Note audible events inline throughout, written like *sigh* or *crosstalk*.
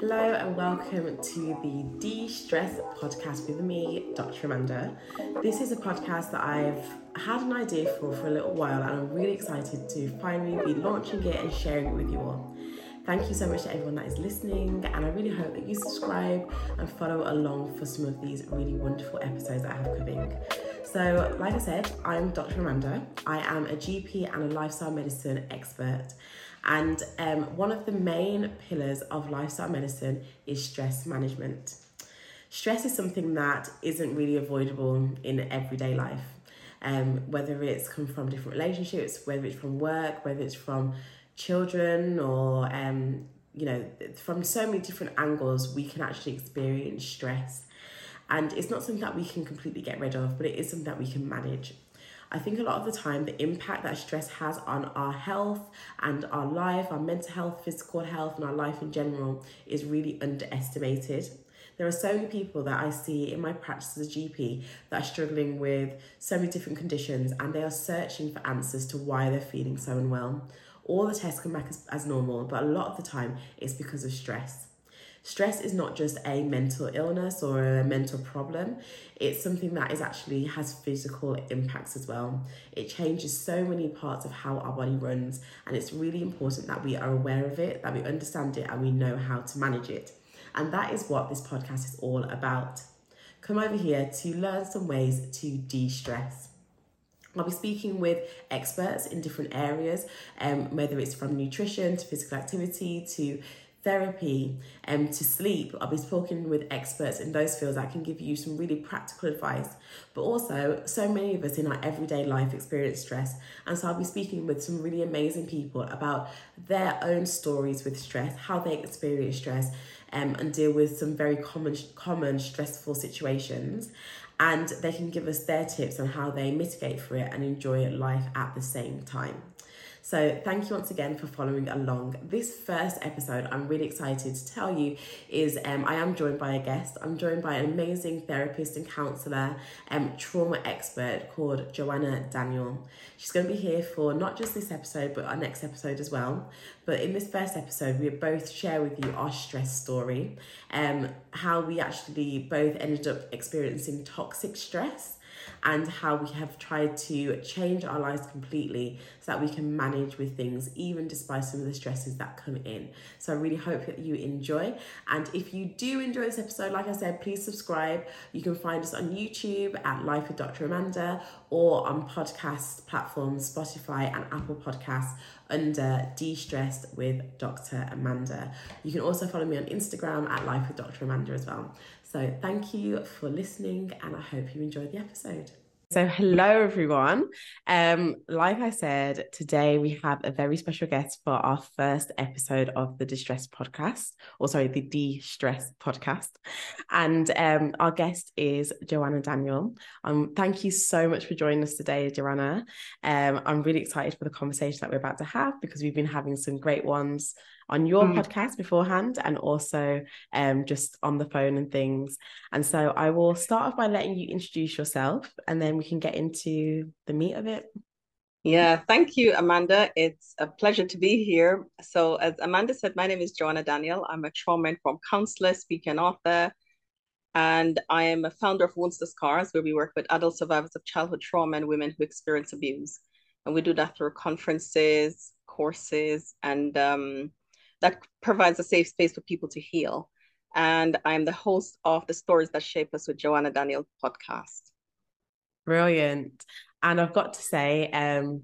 Hello and welcome to the De Stress podcast with me, Dr. Amanda. This is a podcast that I've had an idea for for a little while and I'm really excited to finally be launching it and sharing it with you all. Thank you so much to everyone that is listening, and I really hope that you subscribe and follow along for some of these really wonderful episodes that I have coming. So, like I said, I'm Dr. Amanda. I am a GP and a lifestyle medicine expert. And um, one of the main pillars of lifestyle medicine is stress management. Stress is something that isn't really avoidable in everyday life. Um, whether it's come from different relationships, whether it's from work, whether it's from children, or um, you know, from so many different angles, we can actually experience stress. And it's not something that we can completely get rid of, but it is something that we can manage. I think a lot of the time the impact that stress has on our health and our life, our mental health, physical health, and our life in general is really underestimated. There are so many people that I see in my practice as a GP that are struggling with so many different conditions and they are searching for answers to why they're feeling so unwell. All the tests come back as, as normal, but a lot of the time it's because of stress. Stress is not just a mental illness or a mental problem. It's something that is actually has physical impacts as well. It changes so many parts of how our body runs, and it's really important that we are aware of it, that we understand it, and we know how to manage it. And that is what this podcast is all about. Come over here to learn some ways to de stress. I'll be speaking with experts in different areas, um, whether it's from nutrition to physical activity to therapy and um, to sleep. I'll be talking with experts in those fields that can give you some really practical advice. But also, so many of us in our everyday life experience stress. And so I'll be speaking with some really amazing people about their own stories with stress, how they experience stress, um, and deal with some very common common stressful situations. And they can give us their tips on how they mitigate for it and enjoy life at the same time. So, thank you once again for following along. This first episode, I'm really excited to tell you, is um, I am joined by a guest. I'm joined by an amazing therapist and counselor, um, trauma expert called Joanna Daniel. She's going to be here for not just this episode, but our next episode as well. But in this first episode, we both share with you our stress story, um, how we actually both ended up experiencing toxic stress and how we have tried to change our lives completely so that we can manage with things even despite some of the stresses that come in. So I really hope that you enjoy. And if you do enjoy this episode, like I said, please subscribe. You can find us on YouTube at Life with Dr. Amanda or on podcast platforms Spotify and Apple Podcasts under De-Stressed with Dr. Amanda. You can also follow me on Instagram at Life with Dr. Amanda as well. So thank you for listening and I hope you enjoyed the episode. So, hello everyone. Um, like I said, today we have a very special guest for our first episode of the Distress podcast, or sorry, the De-Stress podcast. And um, our guest is Joanna Daniel. Um, thank you so much for joining us today, Joanna. Um, I'm really excited for the conversation that we're about to have because we've been having some great ones on your mm. podcast beforehand and also um, just on the phone and things. And so I will start off by letting you introduce yourself and then we can get into the meat of it. Yeah, thank you, Amanda. It's a pleasure to be here. So, as Amanda said, my name is Joanna Daniel. I'm a trauma informed counselor, speaker, and author. And I am a founder of Wounds to Scars, where we work with adult survivors of childhood trauma and women who experience abuse. And we do that through conferences, courses, and um, that provides a safe space for people to heal. And I'm the host of the Stories That Shape Us with Joanna Daniel podcast. Brilliant. And I've got to say, um,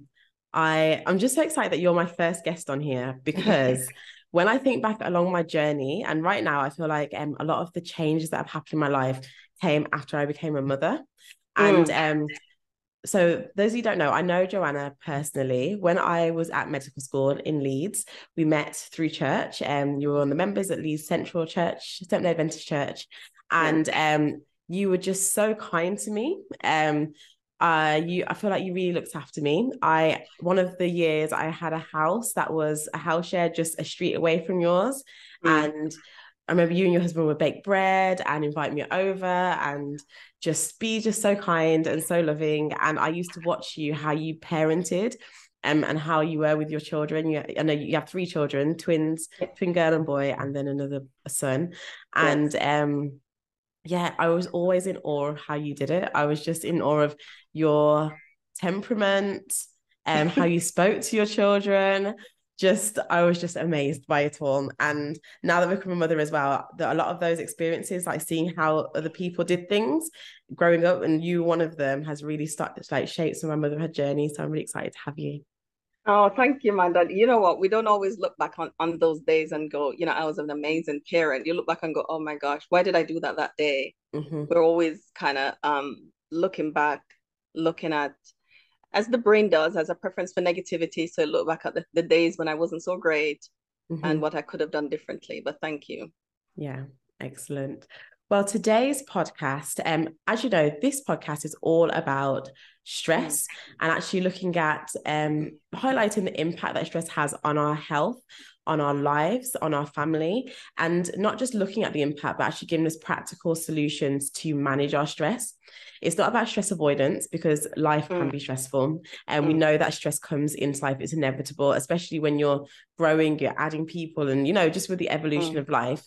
I I'm just so excited that you're my first guest on here *laughs* because when I think back along my journey, and right now I feel like um, a lot of the changes that have happened in my life came after I became a mother. And um, so those of you don't know, I know Joanna personally. When I was at medical school in Leeds, we met through church. and um, you were on the members at Leeds Central Church, Seventh Day Adventist Church, and yeah. um, you were just so kind to me. Um, uh, you, I feel like you really looked after me. I one of the years I had a house that was a house share just a street away from yours, mm. and I remember you and your husband would bake bread and invite me over and just be just so kind and so loving. And I used to watch you how you parented um, and how you were with your children. You, I know you have three children, twins, twin girl and boy, and then another son. And um, yeah, I was always in awe of how you did it. I was just in awe of your temperament and um, how you *laughs* spoke to your children. Just, I was just amazed by it all. And now that I've become a mother as well, that a lot of those experiences, like seeing how other people did things growing up, and you, one of them, has really started to like shape some of my motherhood journey. So I'm really excited to have you. Oh, thank you, man. That you know what, we don't always look back on on those days and go, you know, I was an amazing parent. You look back and go, oh my gosh, why did I do that that day? Mm-hmm. We're always kind of um looking back, looking at as the brain does, as a preference for negativity. So I look back at the, the days when I wasn't so great mm-hmm. and what I could have done differently. But thank you. Yeah, excellent. Well, today's podcast, um, as you know, this podcast is all about stress and actually looking at um, highlighting the impact that stress has on our health, on our lives, on our family, and not just looking at the impact, but actually giving us practical solutions to manage our stress. It's not about stress avoidance because life mm. can be stressful. And mm. we know that stress comes into life, it's inevitable, especially when you're growing, you're adding people, and you know, just with the evolution mm. of life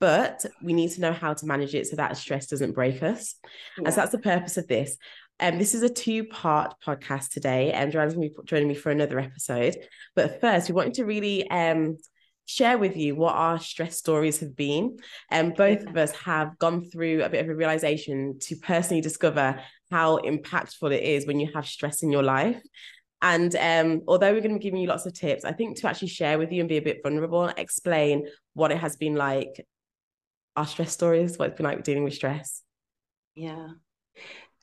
but we need to know how to manage it so that stress doesn't break us. Yeah. And so that's the purpose of this. Um, this is a two-part podcast today, and Joanne's going to be joining me for another episode. But first, we wanted to really um, share with you what our stress stories have been. And um, both of us have gone through a bit of a realization to personally discover how impactful it is when you have stress in your life. And um, although we're going to be giving you lots of tips, I think to actually share with you and be a bit vulnerable and explain what it has been like our stress stories, what it's been like dealing with stress. Yeah.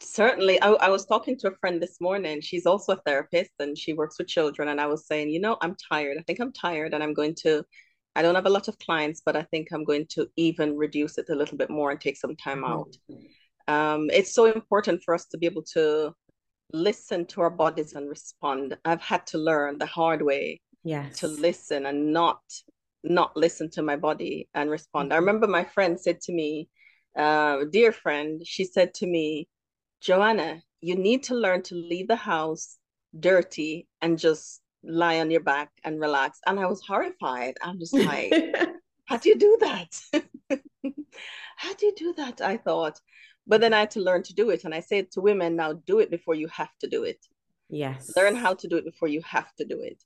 Certainly. I, I was talking to a friend this morning. She's also a therapist and she works with children. And I was saying, you know, I'm tired. I think I'm tired and I'm going to, I don't have a lot of clients, but I think I'm going to even reduce it a little bit more and take some time mm-hmm. out. Um, it's so important for us to be able to listen to our bodies and respond. I've had to learn the hard way yes. to listen and not not listen to my body and respond. I mm-hmm. remember my friend said to me, uh, dear friend, she said to me, Joanna, you need to learn to leave the house dirty and just lie on your back and relax. And I was horrified. I'm just like, *laughs* how do you do that? *laughs* how do you do that? I thought. But then I had to learn to do it. And I said to women, now do it before you have to do it. Yes. Learn how to do it before you have to do it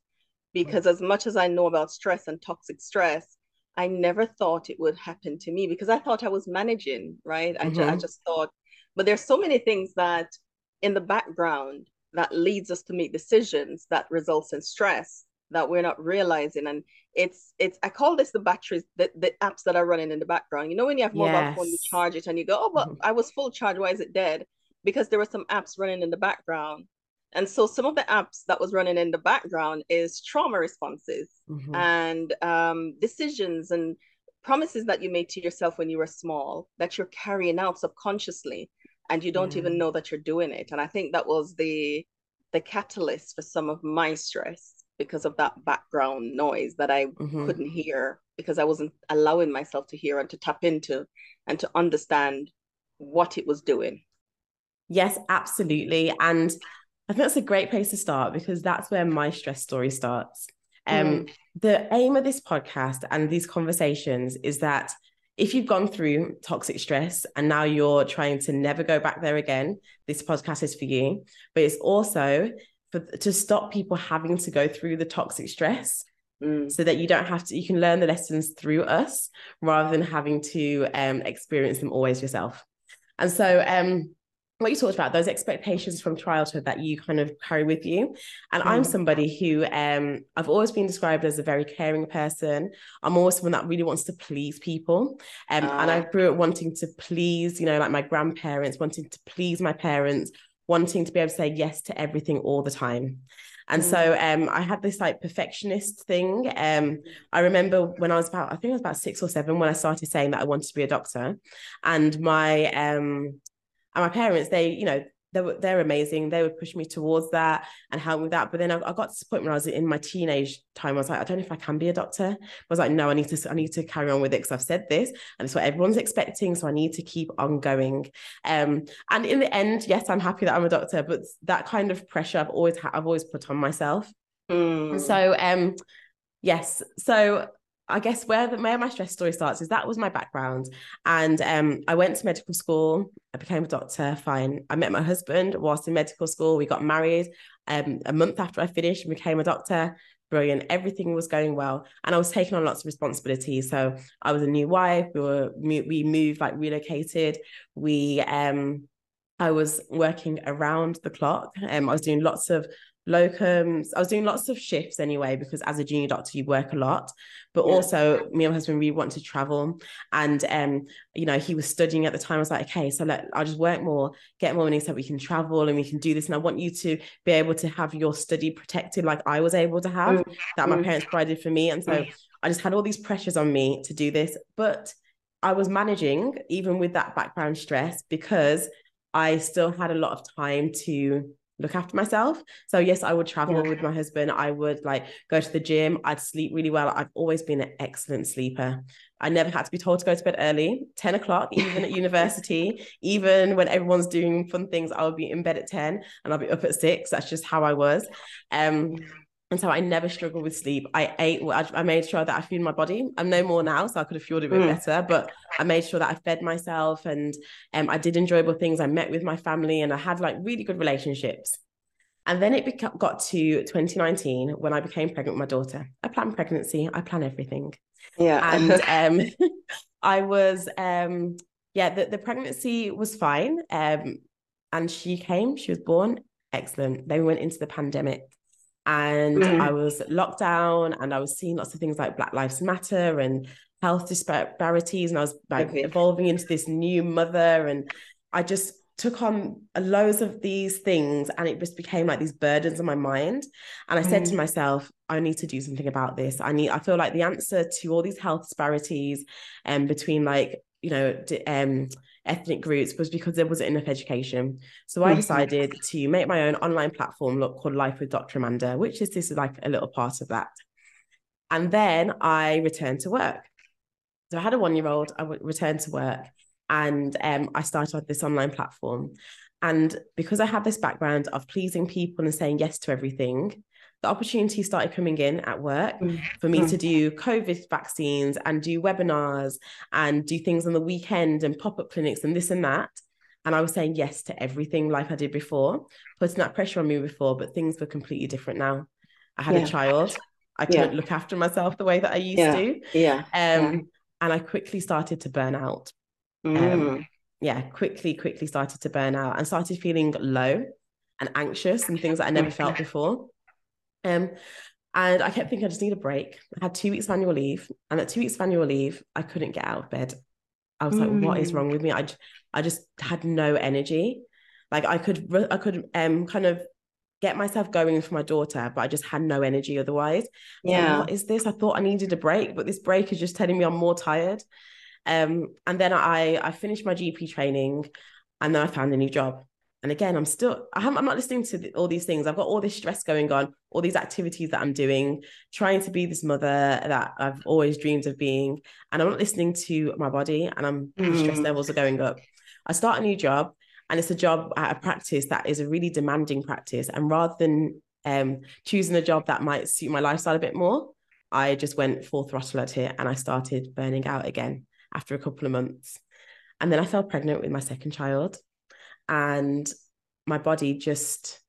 because as much as I know about stress and toxic stress, I never thought it would happen to me because I thought I was managing, right? Mm-hmm. I, ju- I just thought, but there's so many things that in the background that leads us to make decisions that results in stress that we're not realizing. And it's it's i call this the batteries the, the apps that are running in the background. You know when you have mobile yes. phone you charge it and you go oh but i was full charge why is it dead? Because there were some apps running in the background. And so some of the apps that was running in the background is trauma responses mm-hmm. and um, decisions and promises that you made to yourself when you were small that you're carrying out subconsciously and you don't even know that you're doing it. And I think that was the the catalyst for some of my stress because of that background noise that I mm-hmm. couldn't hear because I wasn't allowing myself to hear and to tap into and to understand what it was doing. Yes, absolutely. And I think that's a great place to start because that's where my stress story starts. Um, mm. The aim of this podcast and these conversations is that if you've gone through toxic stress and now you're trying to never go back there again, this podcast is for you. But it's also for to stop people having to go through the toxic stress Mm. so that you don't have to you can learn the lessons through us rather than having to um, experience them always yourself and so um, what you talked about those expectations from childhood that you kind of carry with you and mm. i'm somebody who um i've always been described as a very caring person i'm always someone that really wants to please people um, uh. and i ah. grew up wanting to please you know like my grandparents wanting to please my parents wanting to be able to say yes to everything all the time and mm. so um, I had this like perfectionist thing. Um, I remember when I was about, I think I was about six or seven when I started saying that I wanted to be a doctor. And my um, and my parents, they, you know, they were they're amazing. They would push me towards that and help me with that. But then I, I, got to the point when I was in my teenage time, I was like, I don't know if I can be a doctor. I was like, no, I need to I need to carry on with it because I've said this and it's what everyone's expecting. So I need to keep on going. Um, and in the end, yes, I'm happy that I'm a doctor, but that kind of pressure I've always had, I've always put on myself. Mm. So um yes, so I guess where the where my stress story starts is that was my background, and um, I went to medical school. I became a doctor. Fine. I met my husband whilst in medical school. We got married. Um, a month after I finished, and became a doctor. Brilliant. Everything was going well, and I was taking on lots of responsibilities. So I was a new wife. We were we moved like relocated. We um, I was working around the clock. Um, I was doing lots of locums. I was doing lots of shifts anyway, because as a junior doctor, you work a lot. But yeah. also, me and my husband really want to travel. And um, you know, he was studying at the time. I was like, okay, so let I'll just work more, get more money so we can travel and we can do this. And I want you to be able to have your study protected like I was able to have, mm. that my mm. parents provided for me. And so mm. I just had all these pressures on me to do this. But I was managing even with that background stress because I still had a lot of time to look after myself. So yes, I would travel yeah. with my husband. I would like go to the gym. I'd sleep really well. I've always been an excellent sleeper. I never had to be told to go to bed early, 10 o'clock, even at *laughs* university, even when everyone's doing fun things, I would be in bed at 10 and I'll be up at six. That's just how I was. Um, and so I never struggled with sleep. I ate, I made sure that I fueled my body. I'm no more now, so I could have fueled it a bit mm. better, but I made sure that I fed myself and um, I did enjoyable things. I met with my family and I had like really good relationships. And then it beca- got to 2019 when I became pregnant with my daughter. I plan pregnancy, I plan everything. Yeah. And *laughs* um, *laughs* I was, um, yeah, the, the pregnancy was fine. Um, and she came, she was born, excellent. Then we went into the pandemic and mm. I was locked down and I was seeing lots of things like Black Lives Matter and health disparities. And I was like okay. evolving into this new mother. And I just took on loads of these things and it just became like these burdens on my mind. And I mm. said to mm. myself, I need to do something about this. I need, I feel like the answer to all these health disparities and um, between like, you know, um, ethnic groups was because there wasn't enough education. So I mm-hmm. decided to make my own online platform look called Life with Dr. Amanda, which is this is like a little part of that. And then I returned to work. So I had a one year old, I returned to work and um, I started this online platform. And because I have this background of pleasing people and saying yes to everything, the opportunities started coming in at work mm. for me mm. to do COVID vaccines and do webinars and do things on the weekend and pop up clinics and this and that. And I was saying yes to everything like I did before, putting that pressure on me before, but things were completely different now. I had yeah. a child. I couldn't yeah. look after myself the way that I used yeah. to. Yeah. Um. And I quickly started to burn out. Um, mm. Um, yeah, quickly, quickly started to burn out and started feeling low and anxious and things that I never felt before. Um, and I kept thinking I just need a break. I had two weeks of annual leave, and at two weeks of annual leave, I couldn't get out of bed. I was mm. like, "What is wrong with me?" I, I just had no energy. Like I could, I could, um, kind of get myself going for my daughter, but I just had no energy otherwise. Yeah, like, what is this? I thought I needed a break, but this break is just telling me I'm more tired. Um, and then I I finished my GP training, and then I found a new job. And again, I'm still, I'm, I'm not listening to the, all these things. I've got all this stress going on, all these activities that I'm doing, trying to be this mother that I've always dreamed of being. And I'm not listening to my body and I'm mm. stress levels are going up. I start a new job and it's a job at a practice that is a really demanding practice. And rather than um, choosing a job that might suit my lifestyle a bit more, I just went full throttle at it and I started burning out again after a couple of months. And then I fell pregnant with my second child and my body just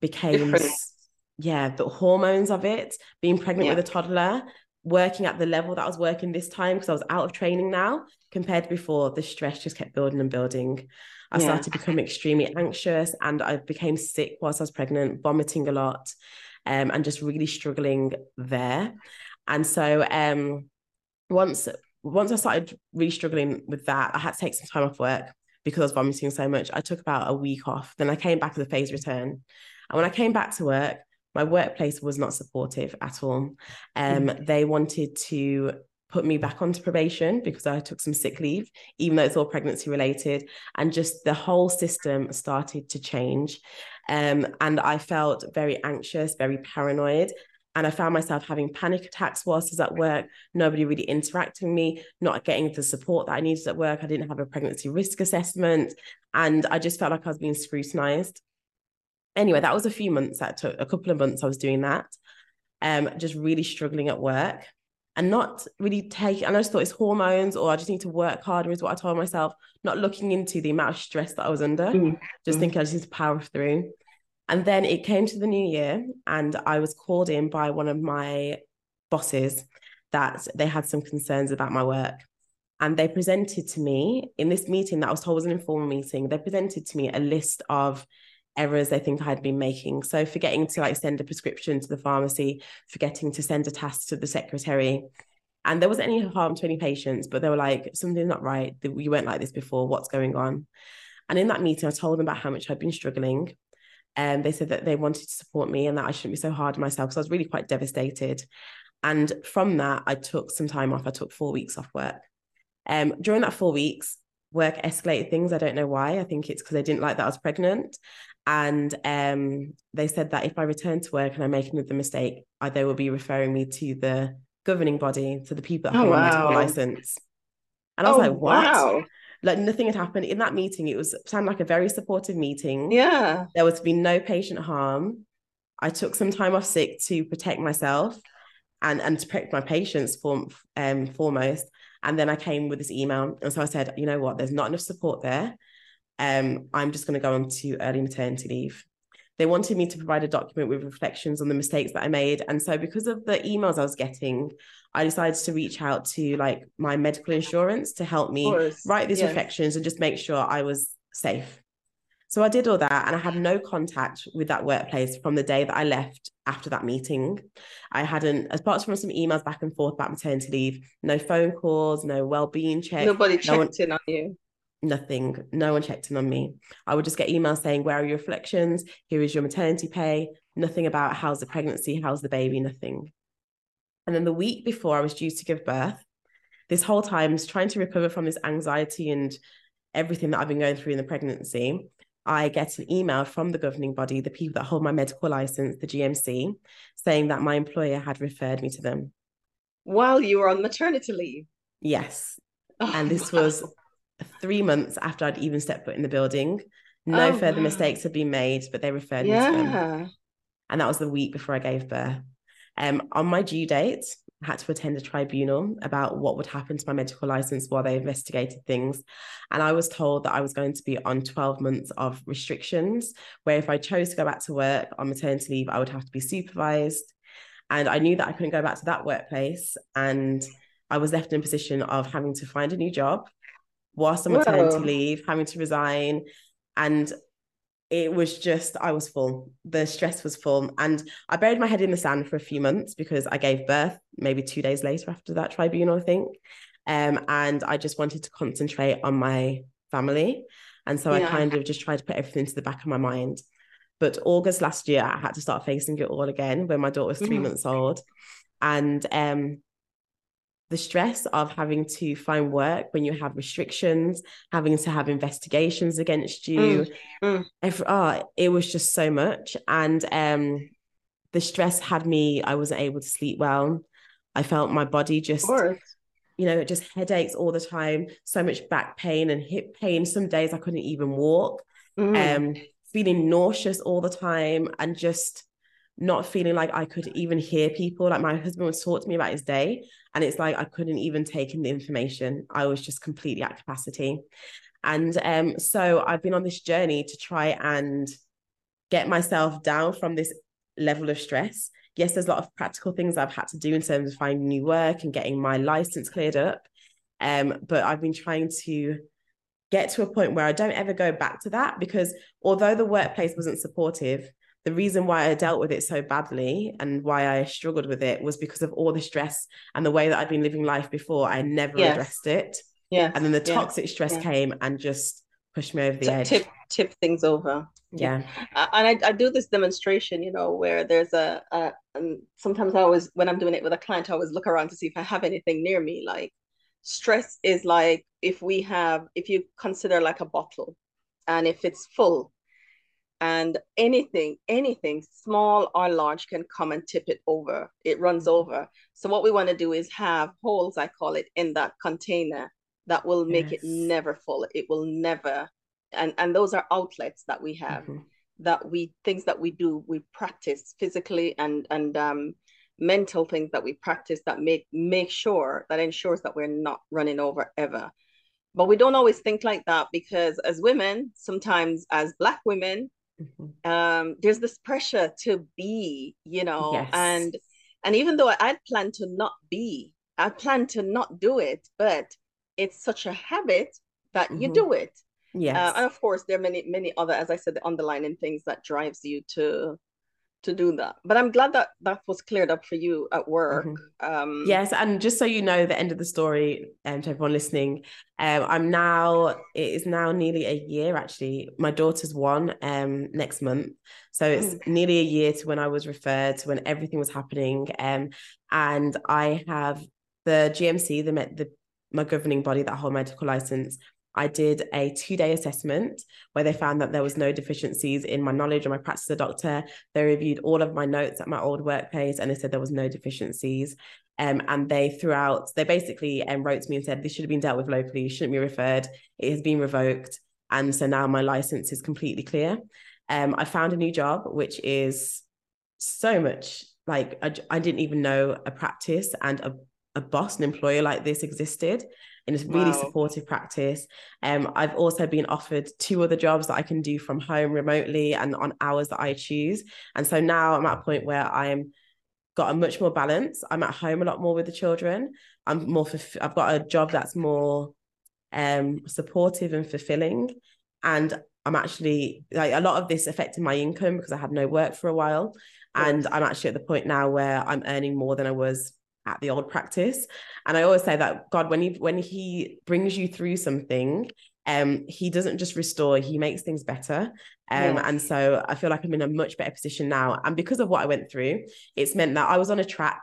became Different. yeah the hormones of it being pregnant yeah. with a toddler working at the level that I was working this time because I was out of training now compared to before the stress just kept building and building I yeah. started to become extremely anxious and I became sick whilst I was pregnant vomiting a lot um, and just really struggling there and so um, once once I started really struggling with that I had to take some time off work because I was vomiting so much. I took about a week off. Then I came back with a phase return. And when I came back to work, my workplace was not supportive at all. Um, mm. They wanted to put me back onto probation because I took some sick leave, even though it's all pregnancy related. And just the whole system started to change. Um, and I felt very anxious, very paranoid. And I found myself having panic attacks whilst I was at work, nobody really interacting with me, not getting the support that I needed at work. I didn't have a pregnancy risk assessment. And I just felt like I was being scrutinized. anyway, that was a few months that took a couple of months I was doing that. Um, just really struggling at work and not really taking, and I just thought it's hormones or I just need to work harder, is what I told myself, not looking into the amount of stress that I was under, mm-hmm. just mm. thinking I just need to power through. And then it came to the new year, and I was called in by one of my bosses that they had some concerns about my work. And they presented to me in this meeting that I was told was an informal meeting, they presented to me a list of errors they think I had been making. So forgetting to like send a prescription to the pharmacy, forgetting to send a task to the secretary. And there wasn't any harm to any patients, but they were like, something's not right. You weren't like this before. What's going on? And in that meeting, I told them about how much I'd been struggling. And they said that they wanted to support me and that I shouldn't be so hard on myself. because I was really quite devastated. And from that, I took some time off. I took four weeks off work. Um, during that four weeks, work escalated things. I don't know why. I think it's because they didn't like that I was pregnant. And um, they said that if I return to work and I make another mistake, I, they will be referring me to the governing body, to the people that oh, hold wow. my medical license. And I was oh, like, what? Wow. Like nothing had happened in that meeting. It was sounded like a very supportive meeting. Yeah. There was to be no patient harm. I took some time off sick to protect myself and, and to protect my patients for, um, foremost. And then I came with this email. And so I said, you know what, there's not enough support there um, I'm just going to go on to early maternity leave. They wanted me to provide a document with reflections on the mistakes that I made. And so, because of the emails I was getting, I decided to reach out to like my medical insurance to help me write these reflections and just make sure I was safe. So I did all that and I had no contact with that workplace from the day that I left after that meeting. I hadn't, apart from some emails back and forth about maternity leave, no phone calls, no well-being checks. Nobody checked no one, in on you nothing. No one checked in on me. I would just get emails saying, Where are your reflections? Here is your maternity pay. Nothing about how's the pregnancy, how's the baby, nothing. And then the week before I was due to give birth, this whole time I was trying to recover from this anxiety and everything that I've been going through in the pregnancy. I get an email from the governing body, the people that hold my medical license, the GMC, saying that my employer had referred me to them. While you were on maternity leave? Yes. Oh, and this wow. was three months after I'd even stepped foot in the building. No oh, further wow. mistakes had been made, but they referred yeah. me to them. And that was the week before I gave birth. Um, on my due date, I had to attend a tribunal about what would happen to my medical license while they investigated things. And I was told that I was going to be on 12 months of restrictions, where if I chose to go back to work on maternity leave, I would have to be supervised. And I knew that I couldn't go back to that workplace. And I was left in a position of having to find a new job whilst on maternity Whoa. leave, having to resign. And it was just, I was full. The stress was full. And I buried my head in the sand for a few months because I gave birth maybe two days later after that tribunal, I think. Um, and I just wanted to concentrate on my family. And so yeah. I kind of just tried to put everything to the back of my mind. But August last year, I had to start facing it all again when my daughter was 3 mm. months old. And um, the stress of having to find work when you have restrictions, having to have investigations against you. Mm, mm. oh, it was just so much. And um, the stress had me, I wasn't able to sleep well. I felt my body just, you know, just headaches all the time, so much back pain and hip pain. Some days I couldn't even walk, mm. um, feeling nauseous all the time and just not feeling like I could even hear people. Like my husband would talk to me about his day, and it's like I couldn't even take in the information. I was just completely at capacity. And um, so I've been on this journey to try and get myself down from this level of stress. Yes, there's a lot of practical things I've had to do in terms of finding new work and getting my license cleared up. Um, but I've been trying to get to a point where I don't ever go back to that because although the workplace wasn't supportive, the reason why I dealt with it so badly and why I struggled with it was because of all the stress and the way that I'd been living life before. I never yes. addressed it. Yeah. And then the toxic stress yeah. came and just pushed me over the edge. Tip tip things over. Yeah. Uh, and I, I do this demonstration, you know, where there's a, a and sometimes I always when I'm doing it with a client, I always look around to see if I have anything near me. Like stress is like if we have if you consider like a bottle and if it's full and anything anything small or large can come and tip it over it runs mm-hmm. over so what we want to do is have holes i call it in that container that will make yes. it never full it will never and and those are outlets that we have mm-hmm. that we things that we do we practice physically and and um mental things that we practice that make make sure that ensures that we're not running over ever but we don't always think like that because as women sometimes as black women mm-hmm. um there's this pressure to be you know yes. and and even though i'd planned to not be i plan to not do it but it's such a habit that mm-hmm. you do it yeah uh, and of course there are many many other as i said the underlying things that drives you to to do that. But i'm glad that that was cleared up for you at work. Mm-hmm. um yes and just so you know the end of the story um to everyone listening um i'm now it is now nearly a year actually. My daughter's one um next month. So it's mm. nearly a year to when i was referred to when everything was happening. Um and i have the gmc the the my governing body that hold medical license I did a two day assessment where they found that there was no deficiencies in my knowledge or my practice as a doctor. They reviewed all of my notes at my old workplace and they said there was no deficiencies. Um, and they threw out, they basically um, wrote to me and said, this should have been dealt with locally, shouldn't be referred. It has been revoked. And so now my license is completely clear. Um, I found a new job, which is so much like I, I didn't even know a practice and a, a boss, an employer like this existed in a really wow. supportive practice. Um, I've also been offered two other jobs that I can do from home remotely and on hours that I choose. And so now I'm at a point where I'm got a much more balance. I'm at home a lot more with the children. I'm more for, I've got a job that's more um supportive and fulfilling. And I'm actually like a lot of this affected my income because I had no work for a while. And I'm actually at the point now where I'm earning more than I was at the old practice. And I always say that God, when he when he brings you through something, um, he doesn't just restore, he makes things better. Um, yes. and so I feel like I'm in a much better position now. And because of what I went through, it's meant that I was on a track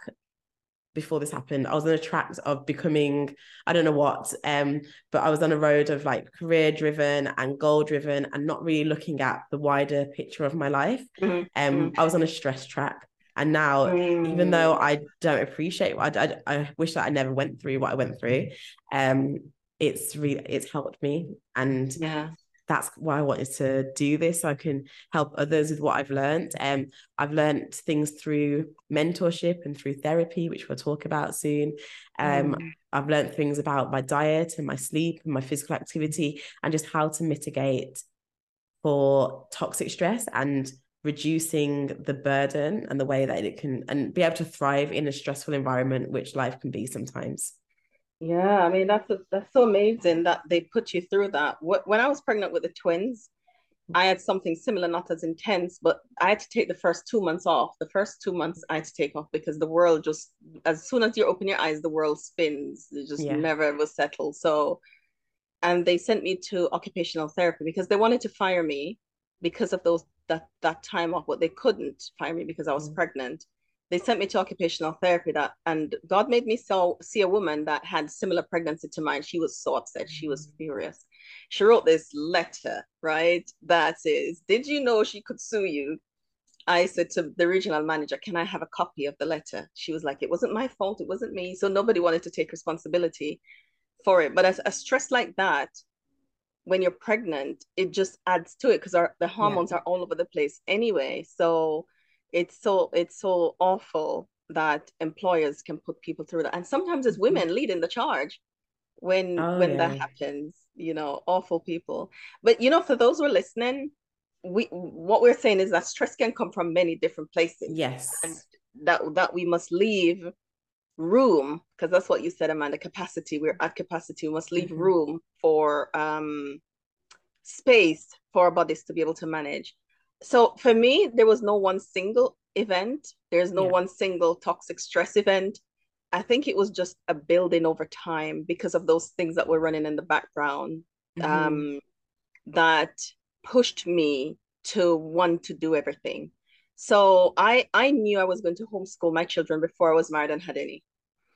before this happened. I was on a track of becoming, I don't know what, um, but I was on a road of like career driven and goal driven and not really looking at the wider picture of my life. Mm-hmm. Um, mm-hmm. I was on a stress track. And now, mm. even though. I don't appreciate, I, I, I wish that I never went through what I went through. Um, it's really it's helped me, and yeah, that's why I wanted to do this so I can help others with what I've learned. Um, I've learned things through mentorship and through therapy, which we'll talk about soon. Um, mm. I've learned things about my diet and my sleep and my physical activity and just how to mitigate for toxic stress and reducing the burden and the way that it can and be able to thrive in a stressful environment which life can be sometimes. Yeah i mean that's a, that's so amazing that they put you through that. When i was pregnant with the twins i had something similar not as intense but i had to take the first two months off. The first two months i had to take off because the world just as soon as you open your eyes the world spins. It just yeah. never was settled so and they sent me to occupational therapy because they wanted to fire me because of those that that time off, but they couldn't fire me because I was mm. pregnant. They sent me to occupational therapy that and God made me so see a woman that had similar pregnancy to mine. She was so upset. She was mm. furious. She wrote this letter, right? That says, Did you know she could sue you? I said to the regional manager, Can I have a copy of the letter? She was like, It wasn't my fault, it wasn't me. So nobody wanted to take responsibility for it. But a, a stress like that, when you're pregnant, it just adds to it because the hormones yeah. are all over the place anyway. So it's so it's so awful that employers can put people through that. And sometimes it's women mm. leading the charge when oh, when yeah. that happens, you know, awful people. But you know, for those who are listening, we what we're saying is that stress can come from many different places. Yes. And that that we must leave room because that's what you said amanda capacity we're at capacity we must leave mm-hmm. room for um space for our bodies to be able to manage so for me there was no one single event there's no yeah. one single toxic stress event i think it was just a building over time because of those things that were running in the background mm-hmm. um that pushed me to want to do everything so I I knew I was going to homeschool my children before I was married and had any.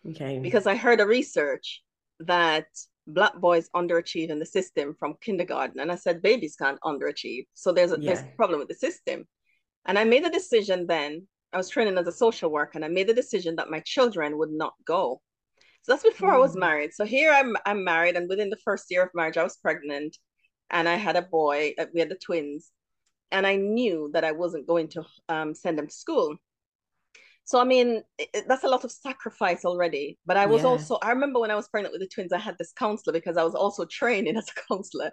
Okay. Because I heard a research that black boys underachieve in the system from kindergarten. And I said, babies can't underachieve. So there's a, yeah. there's a problem with the system. And I made a decision then. I was training as a social worker and I made the decision that my children would not go. So that's before mm. I was mm. married. So here I'm I'm married, and within the first year of marriage, I was pregnant, and I had a boy. Uh, we had the twins, and I knew that I wasn't going to um, send them to school. So I mean, it, that's a lot of sacrifice already. But I was yeah. also I remember when I was pregnant with the twins, I had this counselor because I was also training *laughs* as a counselor.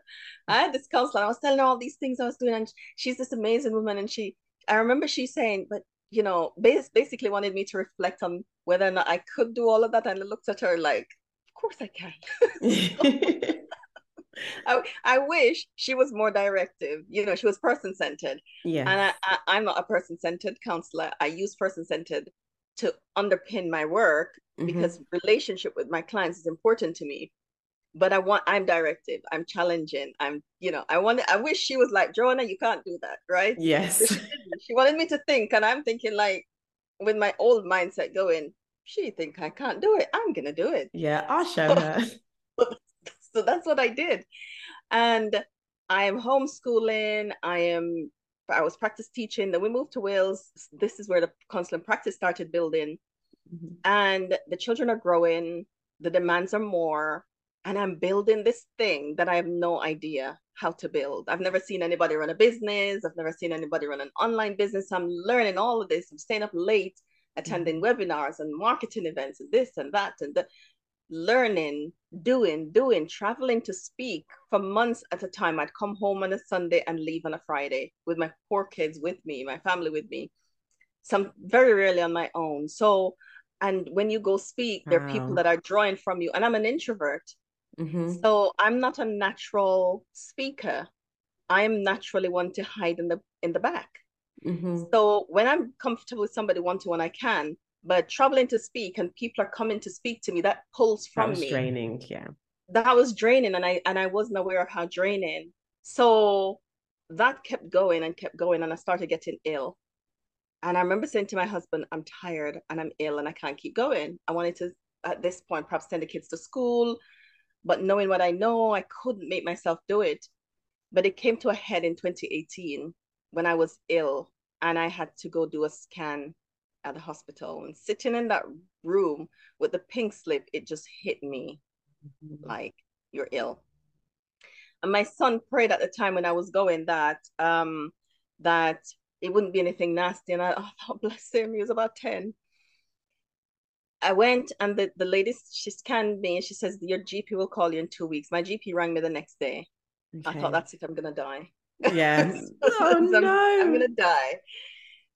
I had this counselor. I was telling her all these things I was doing, and she's this amazing woman. And she, I remember she saying, but you know, basically wanted me to reflect on whether or not I could do all of that. And I looked at her like, of course I can. *laughs* *laughs* I, I wish she was more directive. You know, she was person centered. Yeah. And I, I, I'm not a person centered counselor. I use person centered to underpin my work mm-hmm. because relationship with my clients is important to me. But I want I'm directive. I'm challenging. I'm you know I want I wish she was like Joanna. You can't do that, right? Yes. She, she wanted me to think, and I'm thinking like with my old mindset going. She think I can't do it. I'm gonna do it. Yeah, I'll show *laughs* her. So that's what I did. And I am homeschooling. I am I was practice teaching. Then we moved to Wales. This is where the counseling practice started building. Mm-hmm. And the children are growing, the demands are more. And I'm building this thing that I have no idea how to build. I've never seen anybody run a business. I've never seen anybody run an online business. I'm learning all of this. I'm staying up late, attending mm-hmm. webinars and marketing events and this and that. And the, learning, doing, doing, traveling to speak for months at a time. I'd come home on a Sunday and leave on a Friday with my poor kids with me, my family with me. Some very rarely on my own. So, and when you go speak, there are people that are drawing from you. And I'm an introvert. Mm-hmm. So I'm not a natural speaker. I am naturally one to hide in the in the back. Mm-hmm. So when I'm comfortable with somebody one to one, I can but traveling to speak and people are coming to speak to me that pulls from that me. draining yeah. That was draining and i and i wasn't aware of how draining. So that kept going and kept going and i started getting ill. And i remember saying to my husband i'm tired and i'm ill and i can't keep going. I wanted to at this point perhaps send the kids to school. But knowing what i know i couldn't make myself do it. But it came to a head in 2018 when i was ill and i had to go do a scan at the hospital and sitting in that room with the pink slip, it just hit me mm-hmm. like you're ill. And my son prayed at the time when I was going that um that it wouldn't be anything nasty. And I oh, *laughs* thought, bless him, he was about 10. I went and the, the lady she scanned me and she says, Your GP will call you in two weeks. My GP rang me the next day. Okay. I thought that's it, I'm gonna die. *laughs* Yeah. *laughs* oh, I'm, no. I'm gonna die.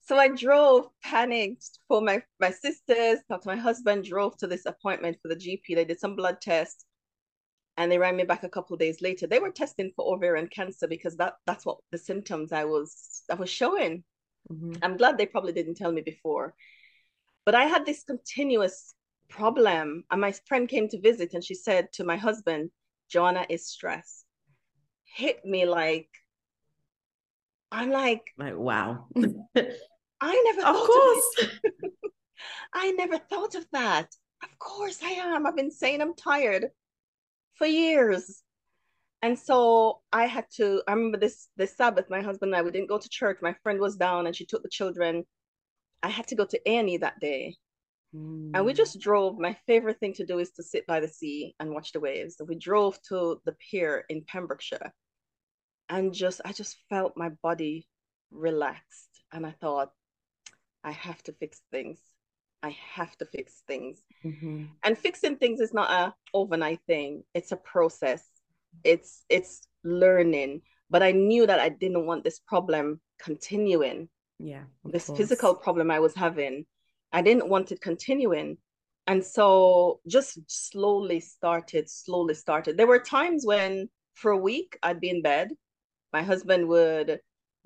So I drove, panicked for my my sisters, talked to my husband, drove to this appointment for the GP. They did some blood tests and they rang me back a couple days later. They were testing for ovarian cancer because that that's what the symptoms I was I was showing. Mm-hmm. I'm glad they probably didn't tell me before. But I had this continuous problem. And my friend came to visit and she said to my husband, Joanna is stressed. Hit me like I'm like, like wow. *laughs* I never of course. Of *laughs* *laughs* I never thought of that. Of course I am. I've been saying I'm tired for years. And so I had to, I remember this this Sabbath, my husband and I, we didn't go to church. My friend was down and she took the children. I had to go to Annie that day. Mm. And we hmm. just drove. My favorite thing to do is to sit by the sea and watch the waves. So we drove to the pier in Pembrokeshire and just I just felt my body relaxed. And I thought, I have to fix things. I have to fix things. Mm-hmm. And fixing things is not a overnight thing. It's a process. It's it's learning. But I knew that I didn't want this problem continuing. Yeah. This course. physical problem I was having. I didn't want it continuing. And so just slowly started, slowly started. There were times when for a week I'd be in bed. My husband would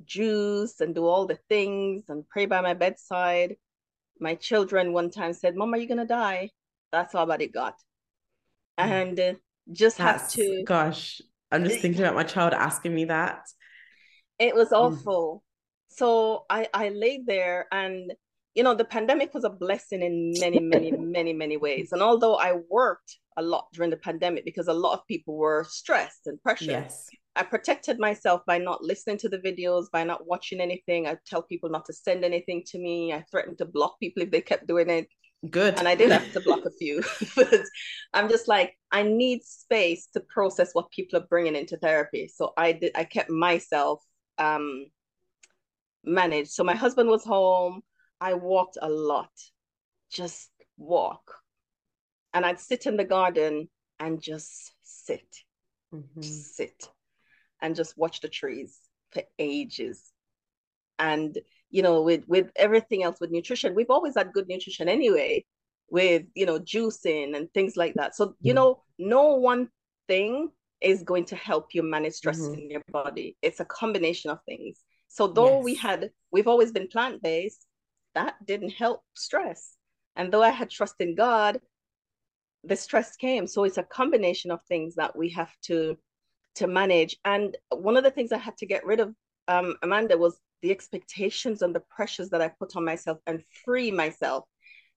juice and do all the things and pray by my bedside. My children one time said, Mom, are you going to die? That's all that it got. Mm. And uh, just That's, have to. Gosh, I'm just thinking about my child asking me that. It was mm. awful. Mm. So I, I laid there and, you know, the pandemic was a blessing in many, many, *laughs* many, many ways. And although I worked a lot during the pandemic because a lot of people were stressed and pressured. Yes. I protected myself by not listening to the videos, by not watching anything. I tell people not to send anything to me. I threatened to block people if they kept doing it. Good. And I did have to block a *laughs* few. *laughs* but I'm just like, I need space to process what people are bringing into therapy. So I did. I kept myself um, manage. So my husband was home. I walked a lot, just walk. And I'd sit in the garden and just sit, mm-hmm. just sit and just watch the trees for ages. And you know, with with everything else with nutrition, we've always had good nutrition anyway, with you know, juicing and things like that. So, you mm-hmm. know, no one thing is going to help you manage stress mm-hmm. in your body. It's a combination of things. So though yes. we had we've always been plant-based, that didn't help stress. And though I had trust in God, the stress came. So it's a combination of things that we have to to manage. And one of the things I had to get rid of, um, Amanda, was the expectations and the pressures that I put on myself and free myself.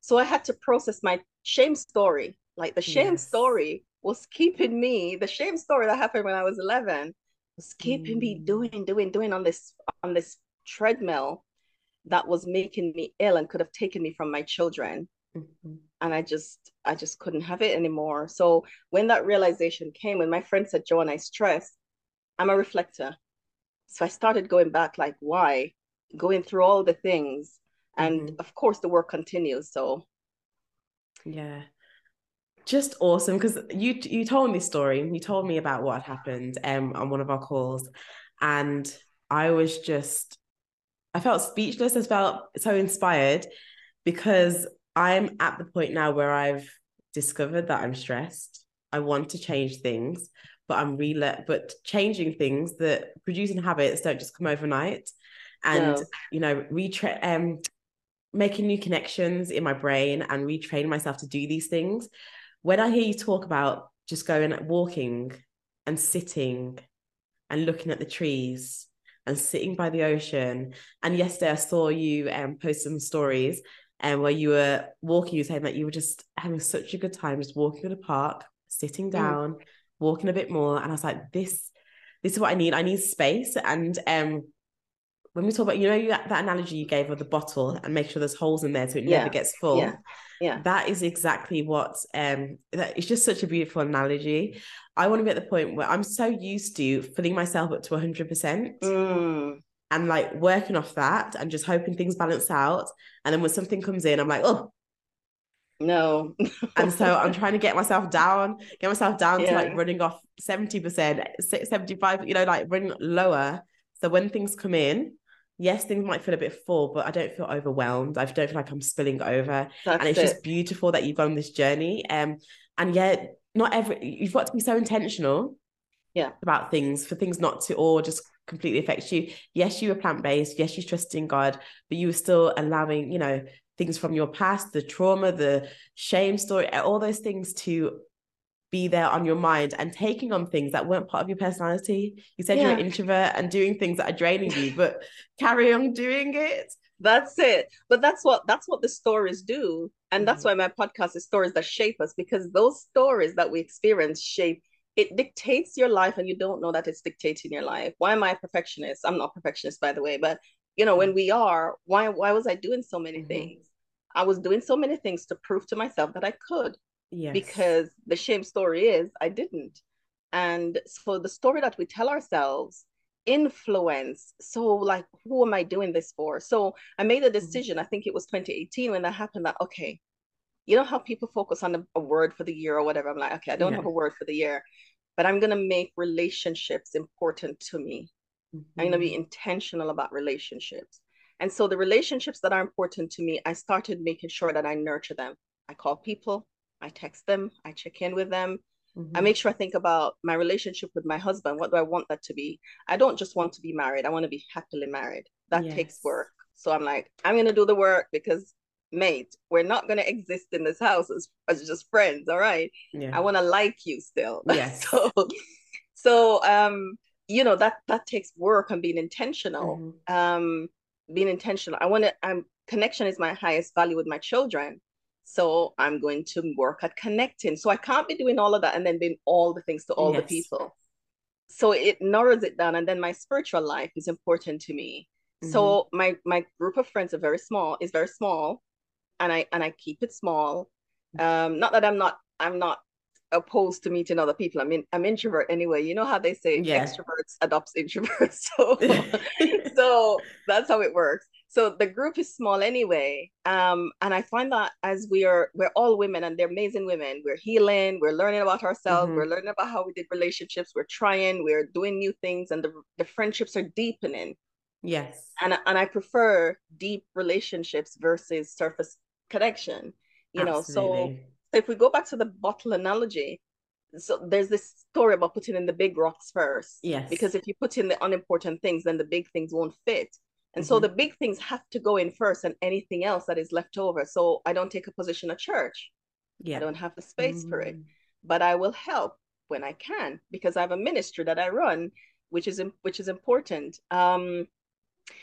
So I had to process my shame story. Like the shame yes. story was keeping me, the shame story that happened when I was 11 was keeping mm. me doing, doing, doing on this on this treadmill that was making me ill and could have taken me from my children. Mm-hmm. And I just I just couldn't have it anymore. So when that realization came, when my friend said, Joan, I stress, I'm a reflector. So I started going back, like, why? Going through all the things. And mm-hmm. of course the work continues. So yeah just awesome because you you told me this story you told me about what happened um on one of our calls and i was just i felt speechless i felt so inspired because i'm at the point now where i've discovered that i'm stressed. I want to change things but i'm really but changing things that producing habits don't just come overnight. And no. you know retra- um making new connections in my brain and retrain myself to do these things. When I hear you talk about just going walking and sitting and looking at the trees and sitting by the ocean, and yesterday I saw you um, post some stories and um, where you were walking, you were saying that you were just having such a good time, just walking in the park, sitting mm. down, mm. walking a bit more, and I was like, this, this is what I need. I need space, and um, when we talk about, you know, that, that analogy you gave of the bottle and make sure there's holes in there so it yeah. never gets full. Yeah. Yeah. That is exactly what um that it's just such a beautiful analogy. I want to be at the point where I'm so used to filling myself up to 100 percent mm. and like working off that and just hoping things balance out. And then when something comes in, I'm like, oh, no. and so I'm trying to get myself down, get myself down yeah. to like running off 70%, 75, you know, like running lower. So when things come in, yes, things might feel a bit full, but I don't feel overwhelmed. I don't feel like I'm spilling over. That's and it's it. just beautiful that you've gone this journey. Um, and yet not every you've got to be so intentional yeah about things for things not to all just completely affect you. Yes, you were plant-based, yes, you trusted in God, but you were still allowing, you know, things from your past, the trauma, the shame story, all those things to be there on your mind and taking on things that weren't part of your personality. You said yeah. you're an introvert and doing things that are draining you, but carry on doing it. That's it. But that's what that's what the stories do. And that's mm-hmm. why my podcast is stories that shape us because those stories that we experience shape it dictates your life and you don't know that it's dictating your life. Why am I a perfectionist? I'm not perfectionist by the way, but you know, when mm-hmm. we are, why why was I doing so many mm-hmm. things? I was doing so many things to prove to myself that I could. Yes. Because the shame story is I didn't. And so the story that we tell ourselves influence. So, like, who am I doing this for? So I made a mm-hmm. decision, I think it was 2018 when that happened, that okay, you know how people focus on a, a word for the year or whatever. I'm like, okay, I don't yeah. have a word for the year, but I'm gonna make relationships important to me. Mm-hmm. I'm gonna be mm-hmm. intentional about relationships. And so the relationships that are important to me, I started making sure that I nurture them. I call people, I text them, I check in with them. Mm-hmm. I make sure I think about my relationship with my husband. What do I want that to be? I don't just want to be married. I want to be happily married. That yes. takes work. So I'm like, I'm going to do the work because, mate, we're not going to exist in this house as, as just friends. All right. Yeah. I want to like you still. *laughs* Yes. so, so, um, you know, that, that takes work and being intentional. Mm-hmm. Um, being intentional. I want to, I'm, connection is my highest value with my children. So I'm going to work at connecting. So I can't be doing all of that and then doing all the things to all yes. the people. So it narrows it down. And then my spiritual life is important to me. Mm-hmm. So my my group of friends are very small, is very small. And I and I keep it small. Um, not that I'm not I'm not opposed to meeting other people. I mean, I'm introvert anyway. You know how they say Yeah. extroverts adopts introverts. *laughs* So, *laughs* so that's how it works. So the group is small anyway. Um, and I find that as we are, we're all women and they're amazing women. We're healing, we're learning about ourselves, Mhm. we're learning about how we did relationships, we're trying, we're doing new things, and the, the friendships are deepening. yes. And, and I prefer deep relationships versus surface connection. You know, so if we go back to the bottle analogy, so there's this story about putting in the big rocks first. Yes. Because if you put in the unimportant things, then the big things won't fit. And so Mhm. the big things have to go in first and anything else that is left over. So I don't take a position at church. yeah. I don't have the space for it. Mm. But I will help when I can because I have a ministry that I run, which is which is important. Um,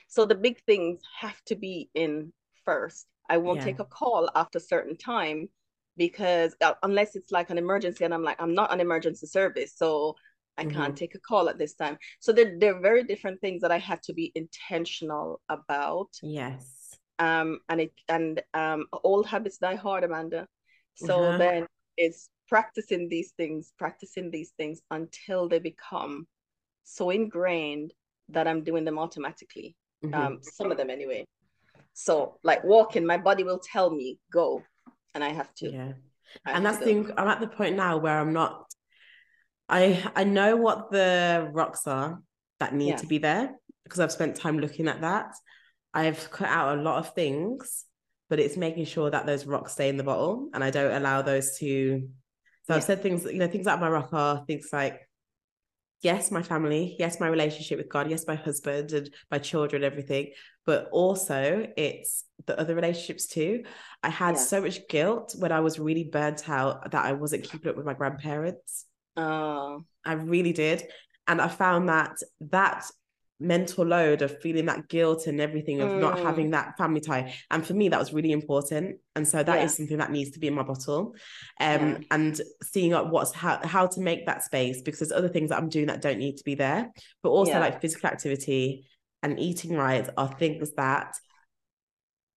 so the big things have to be in first. I won't Yeah. take a call after a certain time because uh, unless it's like an emergency and I'm like I'm not an emergency service, so I can't Mhm. take a call at this time. So they're they're very different things that I had to be intentional about. Yes. Um, and it and um, old habits die hard, Amanda. So Uh-huh. then it's practicing these things, practicing these things until they become so ingrained that I'm doing them automatically. Mhm. Um, some of them anyway. So like walking, my body will tell me go, and I have to. yeah. I and that's the thing i'm at the point now where i'm not i i know what the rocks are that need Yeah. to be there because i've spent time looking at that i've cut out a lot of things but it's making sure that those rocks stay in the bottle and i don't allow those to so i've said things you know things like my rock are things like yes my family yes my relationship with god yes my husband and my children everything but also it's the other relationships too i had Yeah. so much guilt when i was really burnt out that i wasn't keeping up with my grandparents Uh, i really did and i found that that mental load of feeling that guilt and everything of not Mm. having that family tie and for me that was really important and so that is Yeah. something that needs to be in my bottle um Yeah. and seeing up what's how how to make that space because there's other things that I'm doing that don't need to be there but also Yeah. like physical activity and eating right are things that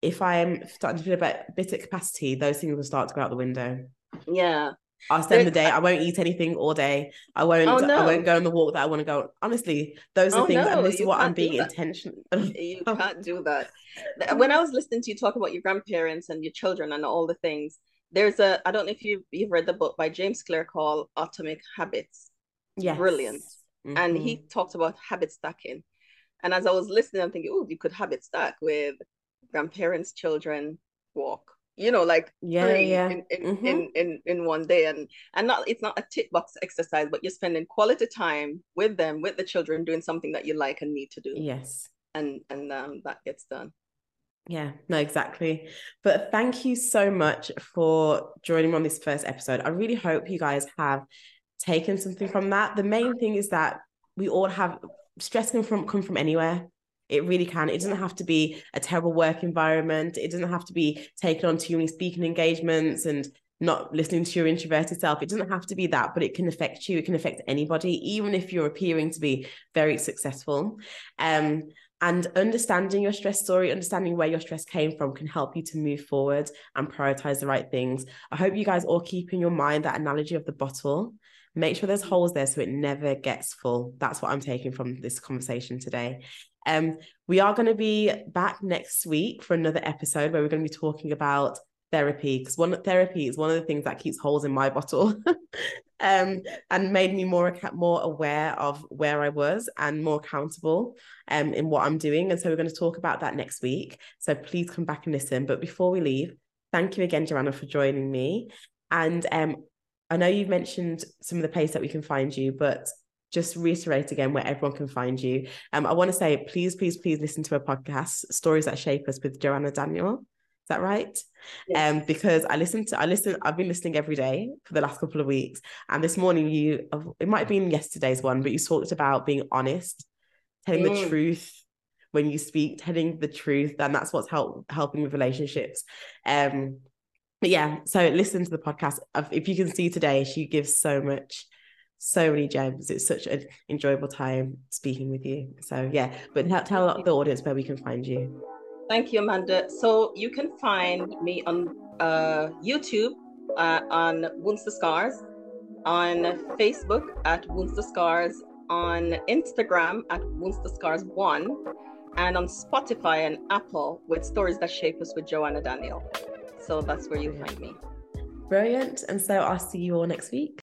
if I'm starting to feel a bit, bit at capacity those things will start to go out the window yeah. I'll spend the day I won't eat anything all day I won't Oh, I won't go on the walk that I want to go honestly those are Oh, things and no, this is what I'm being intentional *laughs* You *laughs* can't do that. When I was listening to you talk about your grandparents and your children and all the things, there's a I don't know if you've, you've read the book by James Clear called Atomic Habits. yes brilliant. and Mhm. he talked about habit stacking. And as I was listening, I'm thinking, oh, you could habit stack with grandparents, children, walk. You know, like Yeah, three yeah. in, in, Mhm. in, in, in one day. And and not it's not a tick box exercise, but you're spending quality time with them, with the children, doing something that you like and need to do. yes And and um that gets done. Yeah, no, exactly. But thank you so much for joining me on this first episode. I really hope you guys have taken something from that. The main thing is that we all have stress can from come from anywhere. It really can. It doesn't have to be a terrible work environment. It doesn't have to be taking on too many speaking engagements and not listening to your introverted self. It doesn't have to be that, but it can affect you. It can affect anybody, even if you're appearing to be very successful. Um, and understanding your stress story, understanding where your stress came from can help you to move forward and prioritize the right things. I hope you guys all keep in your mind that analogy of the bottle. Make sure there's holes there so it never gets full. That's what I'm taking from this conversation today. Um, we are going to be back next week for another episode where we're going to be talking about therapy because one therapy is one of the things that keeps holes in my bottle. *laughs* Um and made me more more aware of where I was and more accountable um in what I'm doing. And so we're going to talk about that next week. So please come back and listen. But before we leave thank you again Joanna for joining me. And um I know you've mentioned some of the place that we can find you but just reiterate again where everyone can find you um I want to say please please please listen to a podcast stories that shape us with Joanna Daniel is that right? Yes. Um, because I listened to I listen I've been listening every day for the last couple of weeks, and this morning you it might have been yesterday's one, but you talked about being honest, telling the Mm. truth when you speak, telling the truth, and that's what's help helping with relationships. Um, but yeah, so listen to the podcast. If- If you can see today, she gives so much, so many gems. It's such an enjoyable time speaking with you. So yeah, but tell, tell the audience where we can find you. Thank you, Amanda. So you can find me on uh, YouTube uh, on Wounds to Scars on Facebook at Wounds to Scars, on Instagram at Wounds to Scars One, and on Spotify and Apple with Stories That Shape Us with Joanna Daniel. So that's where you'll find me. Brilliant. And so I'll see you all next week.